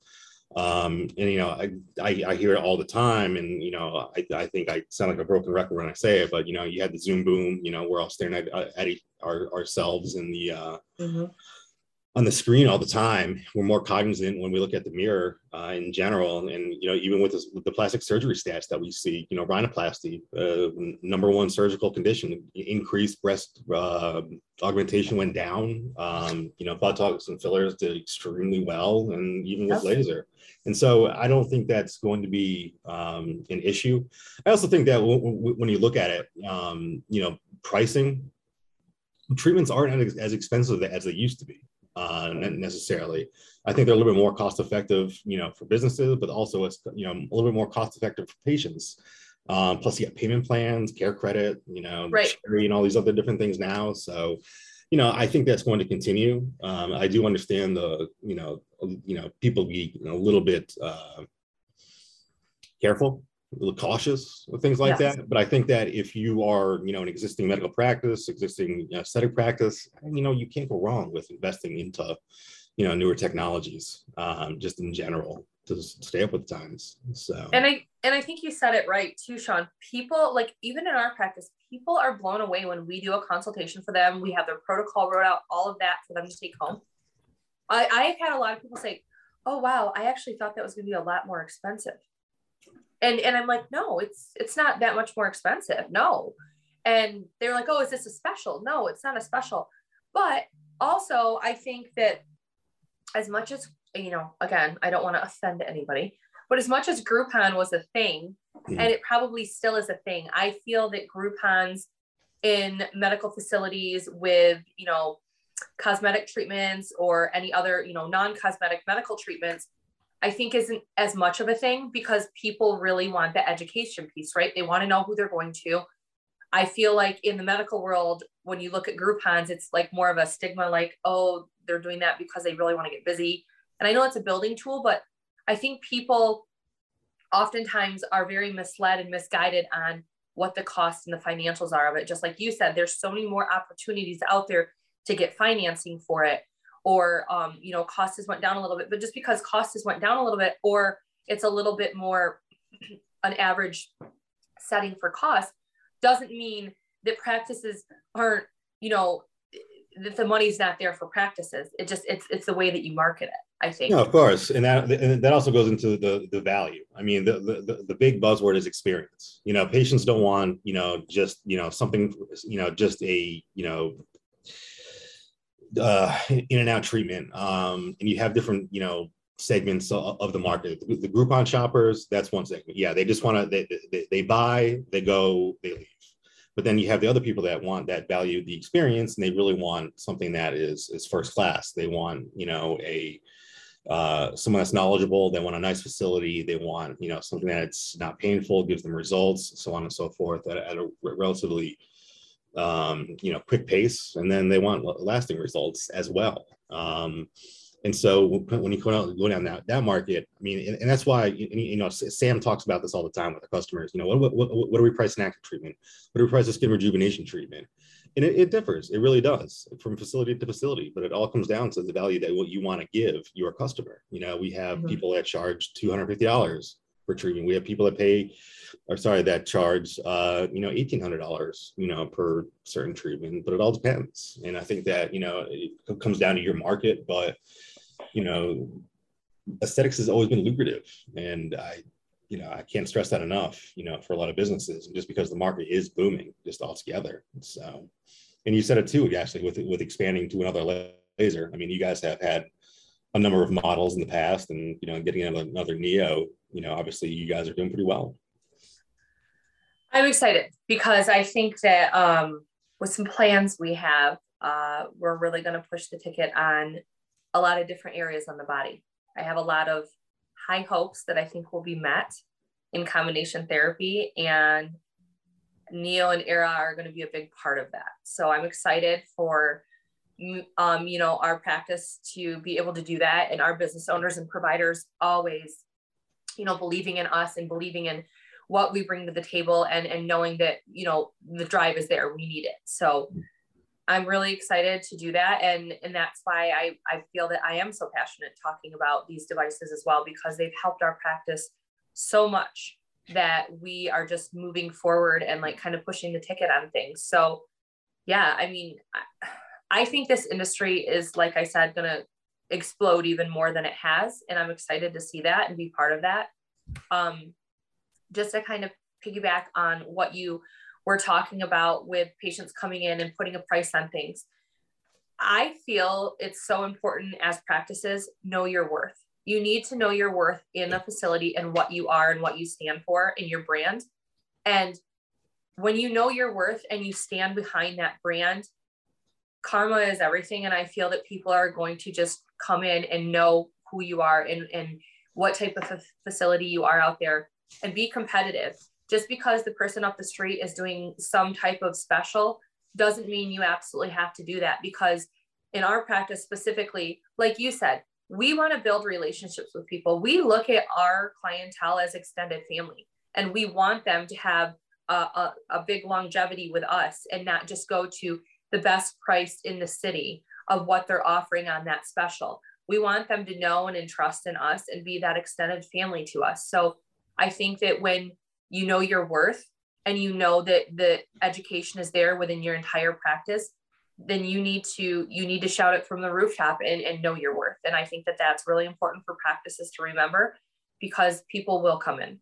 um, and you know I, I, I hear it all the time and you know I, I think i sound like a broken record when i say it but you know you had the zoom boom you know we're all staring at, at our, ourselves in the uh, mm-hmm on the screen all the time. We're more cognizant when we look at the mirror uh, in general, and you know, even with, this, with, the plastic surgery stats that we see, you know, rhinoplasty, uh, number one surgical condition, increased breast uh, augmentation went down. Um, you know, Botox and fillers did extremely well, and even with laser. And so, I don't think that's going to be um, an issue. I also think that w- w- when you look at it, um, you know, pricing treatments aren't as expensive as they used to be uh, necessarily. I think they're a little bit more cost effective, you know, for businesses, but also it's you know a little bit more cost effective for patients. Um, plus, you have payment plans, CareCredit, you know, right. and all these other different things now. So, you know, I think that's going to continue. Um, I do understand the, you know, you know, people be a little bit uh, careful cautious with things like yes. that. But I think that if you are, you know, an existing medical practice, existing aesthetic practice, you know, you can't go wrong with investing into, you know, newer technologies, um, just in general to stay up with the times. So and I and I think you said it right too, Sean. People like even in our practice, people are blown away when we do a consultation for them. We have their protocol wrote out, all of that for them to take home. I, I've had a lot of people say, "Oh wow, I actually thought that was going to be a lot more expensive." And and i'm like no it's it's not that much more expensive. No. And they're like oh is this a special? No it's not a special. But also i think that as much as you know again i don't want to offend anybody but as much as groupon was a thing mm-hmm. and it probably still is a thing i feel that groupons in medical facilities with you know cosmetic treatments or any other you know non-cosmetic medical treatments I think isn't as much of a thing because people really want the education piece, right? They want to know who they're going to. I feel like in the medical world, when you look at Groupons, it's like more of a stigma, like, oh, they're doing that because they really want to get busy. And I know it's a building tool, but I think people oftentimes are very misled and misguided on what the costs and the financials are of it. Just like you said, there's so many more opportunities out there to get financing for it or um, you know costs has went down a little bit but just because costs has went down a little bit or it's a little bit more an average setting for cost doesn't mean that practices aren't you know that the money's not there for practices. It just it's it's the way that you market it i think. No of course. And that and that also goes into the the value. I mean the, the the big buzzword is experience. You know patients don't want you know just you know something you know just a you know uh, in and out treatment. Um, and you have different, you know, segments of, the market. The, the Groupon shoppers, that's one segment. Yeah, they just want to, they, they, they buy, they go, they leave. But then you have the other people that want that value the experience, and they really want something that is is first class. They want, you know, a uh, someone that's knowledgeable. They want a nice facility. They want, you know, something that's not painful, gives them results, so on and so forth, at, at a relatively um, you know, quick pace, and then they want lasting results as well. Um, and so when you go down, that, that market, I mean, and, and that's why, you know, Sam talks about this all the time with the customers. You know, what, what, what do we price an active treatment? What do we price a skin rejuvenation treatment? And it, it, differs. It really does from facility to facility, but it all comes down to the value that what you want to give your customer. You know, we have mm-hmm. people that charge $250 treatment. We have people that pay or sorry, that charge, uh, you know, eighteen hundred dollars, you know, per certain treatment. But it all depends, and I think that you know it comes down to your market. But you know, aesthetics has always been lucrative, and I, you know, I can't stress that enough. You know, for a lot of businesses, just because the market is booming just altogether. So, and you said it too, actually, with with expanding to another laser. I mean, you guys have had a number of models in the past, and you know, getting another neo, you know, obviously you guys are doing pretty well. I'm excited because I think that um, with some plans we have, uh, we're really going to push the ticket on a lot of different areas on the body. I have a lot of high hopes that I think will be met in combination therapy, and Neo and Era are going to be a big part of that. So I'm excited for um, you know our practice to be able to do that, and our business owners and providers always, you know, believing in us and believing in what we bring to the table and and knowing that you know the drive is there we need it. So i'm really excited to do that. And and that's why i i feel that i am so passionate talking about these devices as well because they've helped our practice so much that we are just moving forward and like kind of pushing the ticket on things. So yeah i mean i, I think this industry is like i said going to explode even more than it has and i'm excited to see that and be part of that um just to kind of piggyback on what you were talking about with patients coming in and putting a price on things. I feel it's so important as practices know your worth. You need to know your worth in a facility and what you are and what you stand for in your brand. And when you know your worth and you stand behind that brand, karma is everything. And I feel that people are going to just come in and know who you are and, and what type of facility you are out there and be competitive. Just because the person up the street is doing some type of special doesn't mean you absolutely have to do that because in our practice specifically, like you said, we want to build relationships with people. We look at our clientele as extended family and we want them to have a, a, a big longevity with us and not just go to the best price in the city of what they're offering on that special. We want them to know and entrust in us and be that extended family to us. So I think that when you know your worth and you know that the education is there within your entire practice, then you need to you need to shout it from the rooftop and, and know your worth. And I think that that's really important for practices to remember because people will come in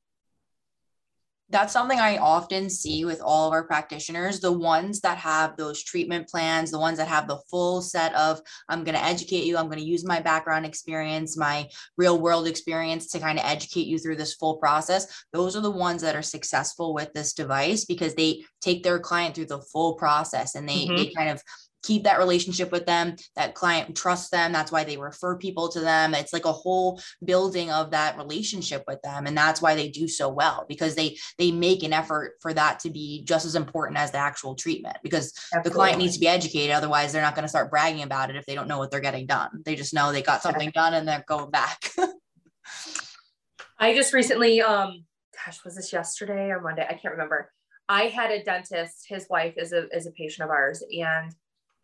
that's something I often see with all of our practitioners. The ones that have those treatment plans, the ones that have the full set of, I'm going to educate you, I'm going to use my background experience, my real world experience to kind of educate you through this full process. Those are the ones that are successful with this device because they take their client through the full process and they, mm-hmm. they kind of keep that relationship with them that client trusts them that's why they refer people to them. It's like a whole building of that relationship with them and that's why they do so well because they they make an effort for that to be just as important as the actual treatment because Absolutely. the client needs to be educated otherwise they're not going to start bragging about it if they don't know what they're getting done. They just know they got something done and they're going back. I just recently um gosh was this yesterday or monday? I can't remember. I had a dentist, his wife is a, is a patient of ours, and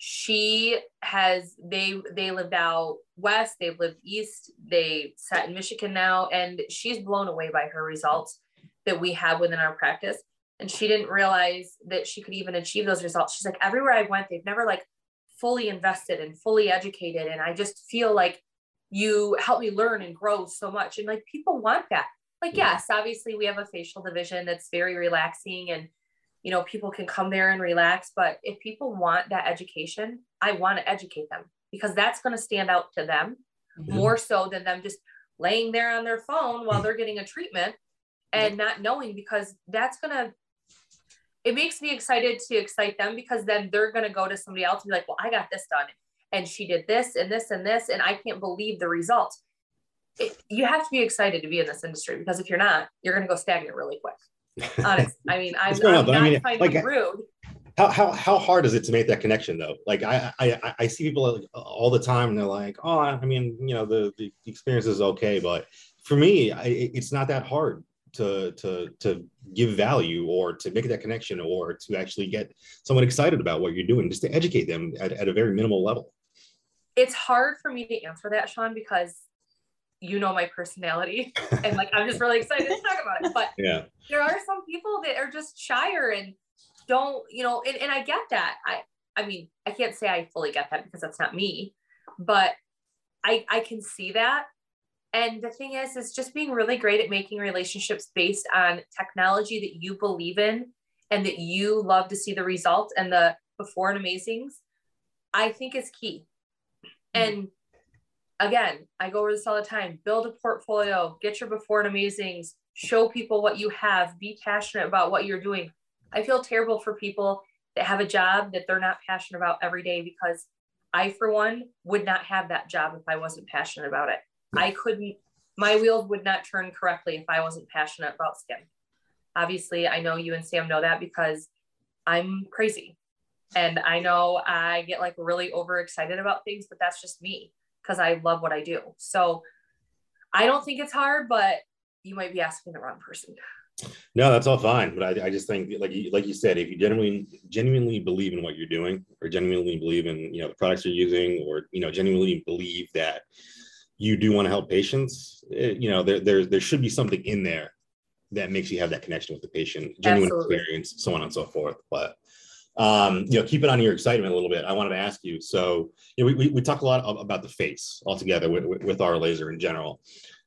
she has they they lived out west they've lived east they sat in michigan now and she's blown away by her results that we have within our practice. And she didn't realize that she could even achieve those results. She's like everywhere i went they've never like fully invested and fully educated. And i just feel like you help me learn and grow so much. And like people want that. Like yes obviously we have a facial division that's very relaxing and you know people can come there and relax but if people want that education i want to educate them because that's going to stand out to them mm-hmm. more so than them just laying there on their phone while they're getting a treatment and not knowing because that's going to it makes me excited to excite them because then they're going to go to somebody else and be like well i got this done and she did this and this and this and i can't believe the results. It, you have to be excited to be in this industry because if you're not you're going to go stagnant really quick Honest. I mean, I'm, I'm not I mean, like, rude. How, how, how hard is it to make that connection though? Like I, I, I see people all the time and they're like, oh, I mean, you know, the, the experience is okay. But for me, I, it's not that hard to, to, to give value or to make that connection or to actually get someone excited about what you're doing, just to educate them at, at a very minimal level. It's hard for me to answer that, Sean, because you know my personality. And like i'm just really excited to talk about it. But yeah. there are some people that are just shyer and don't you know and, and i get that. I i mean i can't say i fully get that because that's not me but i i can see that. And the thing is is just being really great at making relationships based on technology that you believe in and that you love to see the results and the before and amazings i think is key. Mm. And again, I go over this all the time build a portfolio, get your before and amazings, show people what you have, be passionate about what you're doing. I feel terrible for people that have a job that they're not passionate about every day because I, for one, would not have that job if I wasn't passionate about it. I couldn't, my wheels would not turn correctly if I wasn't passionate about skin. Obviously, I know you and Sam know that because I'm crazy. And I know I get like really overexcited about things, but that's just me because I love what I do. So I don't think it's hard, but you might be asking the wrong person. No, that's all fine. But I, I just think, like you, like you said, if you genuinely genuinely believe in what you're doing, or genuinely believe in you know the products you're using, or you know genuinely believe that you do want to help patients, it, you know there, there there should be something in there that makes you have that connection with the patient, genuine Absolutely. experience, so on and so forth. But um, you know, keep it on your excitement a little bit. I wanted to ask you. So, you know, we, we, we talk a lot about the face altogether with, with, our laser in general.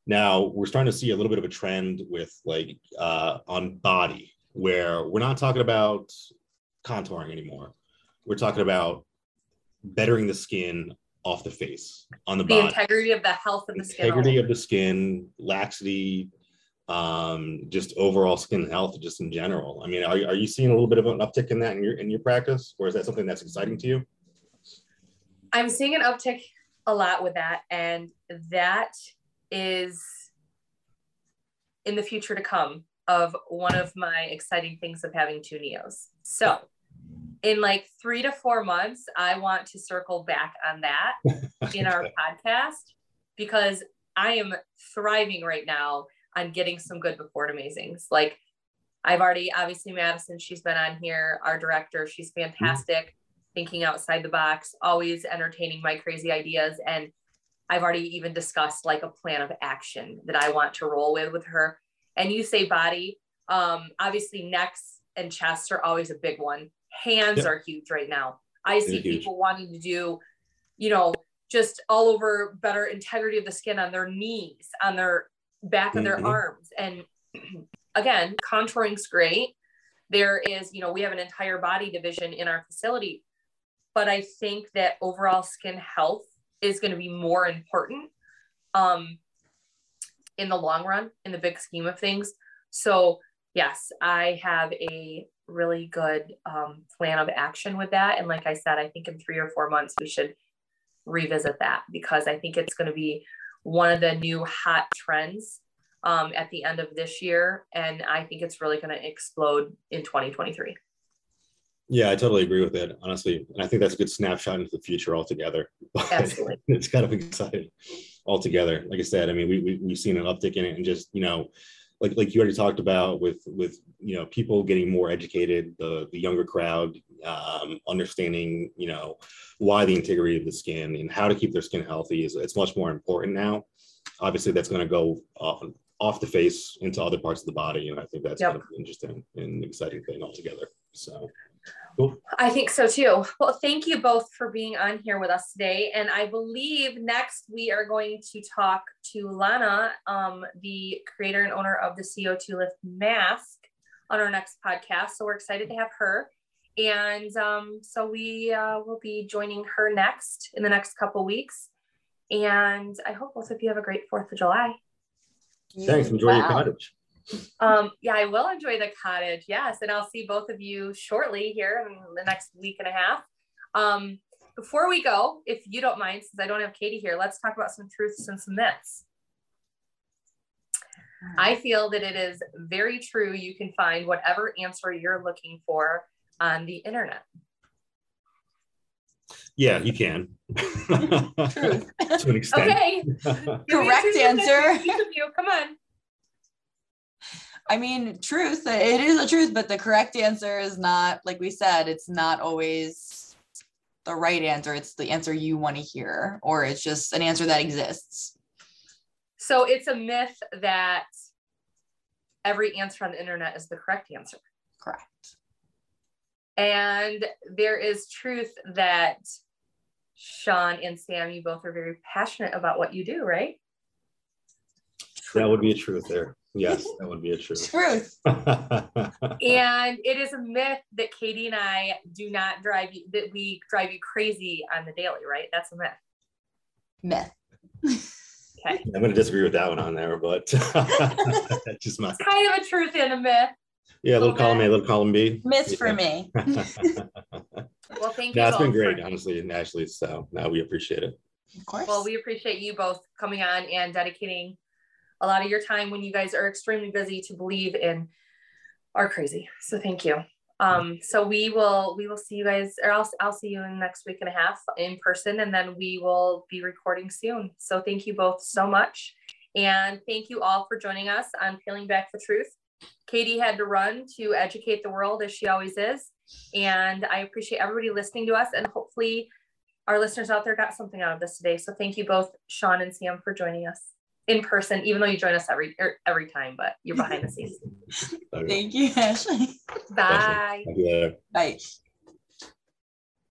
Now we're starting to see a little bit of a trend with like uh, on body where we're not talking about contouring anymore. We're talking about bettering the skin off the face on the, body, the body. integrity of the health of the integrity skin. Integrity of the skin, laxity, um, just overall skin health, just in general. I mean, are, are you seeing a little bit of an uptick in that in your in your practice, or is that something that's exciting to you? I'm seeing an uptick a lot with that, and that is in the future to come of one of my exciting things of having two neos. So in like three to four months, I want to circle back on that in our podcast because I am thriving right now on getting some good before amazings. Like I've already obviously Madison, she's been on here, our director, she's fantastic, mm-hmm. thinking outside the box, always entertaining my crazy ideas. And I've already even discussed like a plan of action that I want to roll with with her. And you say body, um, obviously necks and chests are always a big one. Hands yep. are huge right now. I see people wanting to do, you know, just all over better integrity of the skin on their knees, on their back of their mm-hmm. arms. And again, contouring's great. There is, you know, we have an entire body division in our facility, but I think that overall skin health is going to be more important um, in the long run, in the big scheme of things. So, yes, I have a really good um, plan of action with that. And like I said, I think in three or four months, we should revisit that because I think it's going to be one of the new hot trends um, at the end of this year. And I think it's really going to explode in 2023. Yeah, I totally agree with it, honestly. And I think that's a good snapshot into the future altogether. Absolutely. it's kind of exciting altogether. Like I said, I mean, we, we, we've seen an uptick in it and just, you know, like, like you already talked about with, with, you know, people getting more educated, the, the younger crowd, um, understanding, you know, why the integrity of the skin and how to keep their skin healthy is it's much more important now. Obviously that's going to go off, off the face into other parts of the body. And I think that's yep. kind of interesting and exciting thing altogether. So Cool. I think so too. Well, thank you both for being on here with us today. And I believe next we are going to talk to Lana, um, the creator and owner of the CO2 Lift mask, on our next podcast. So we're excited to have her. And um, so we uh, will be joining her next in the next couple weeks. And I hope both of you have a great 4th of July. Thanks. Enjoy wow. your cottage. Um, yeah, I will enjoy the cottage. Yes. And I'll see both of you shortly here in the next week and a half. Um, before we go, if you don't mind, since I don't have Katie here, let's talk about some truths and some myths. I feel that it is very true. You can find whatever answer you're looking for on the internet. Yeah, you can. to an extent. Okay. Correct answer. Come on. I mean, truth, it is a truth, but the correct answer is not, like we said, it's not always the right answer. It's the answer you want to hear, or it's just an answer that exists. So it's a myth that every answer on the internet is the correct answer. Correct. And there is truth that Sean and Sam, you both are very passionate about what you do, right? That would be a truth there. Yes, that would be a truth. Truth. and it is a myth that Katie and I do not drive you, that we drive you crazy on the daily, right? That's a myth. myth. Okay. I'm going to disagree with that one on there, but that's just my It's kind of a truth and a myth. Yeah. Little Okay. column A, little column B. Myth for me. Well, thank you. Yeah, it's been great, honestly, and Ashley. So now we appreciate it. Of course. Well, we appreciate you both coming on and dedicating a lot of your time when you guys are extremely busy to believe in our crazy. So thank you. Um, so we will we will see you guys, or I'll I'll see you in next week and a half in person, and then we will be recording soon. So thank you both so much, and thank you all for joining us on Peeling Back the Truth. Katie had to run to educate the world as she always is, and I appreciate everybody listening to us, and hopefully our listeners out there got something out of this today. So thank you both, Sean and Sam, for joining us in person, even though you join us every er, every time, but you're behind the scenes. Thank you, Ashley. Bye. Talk you. Bye.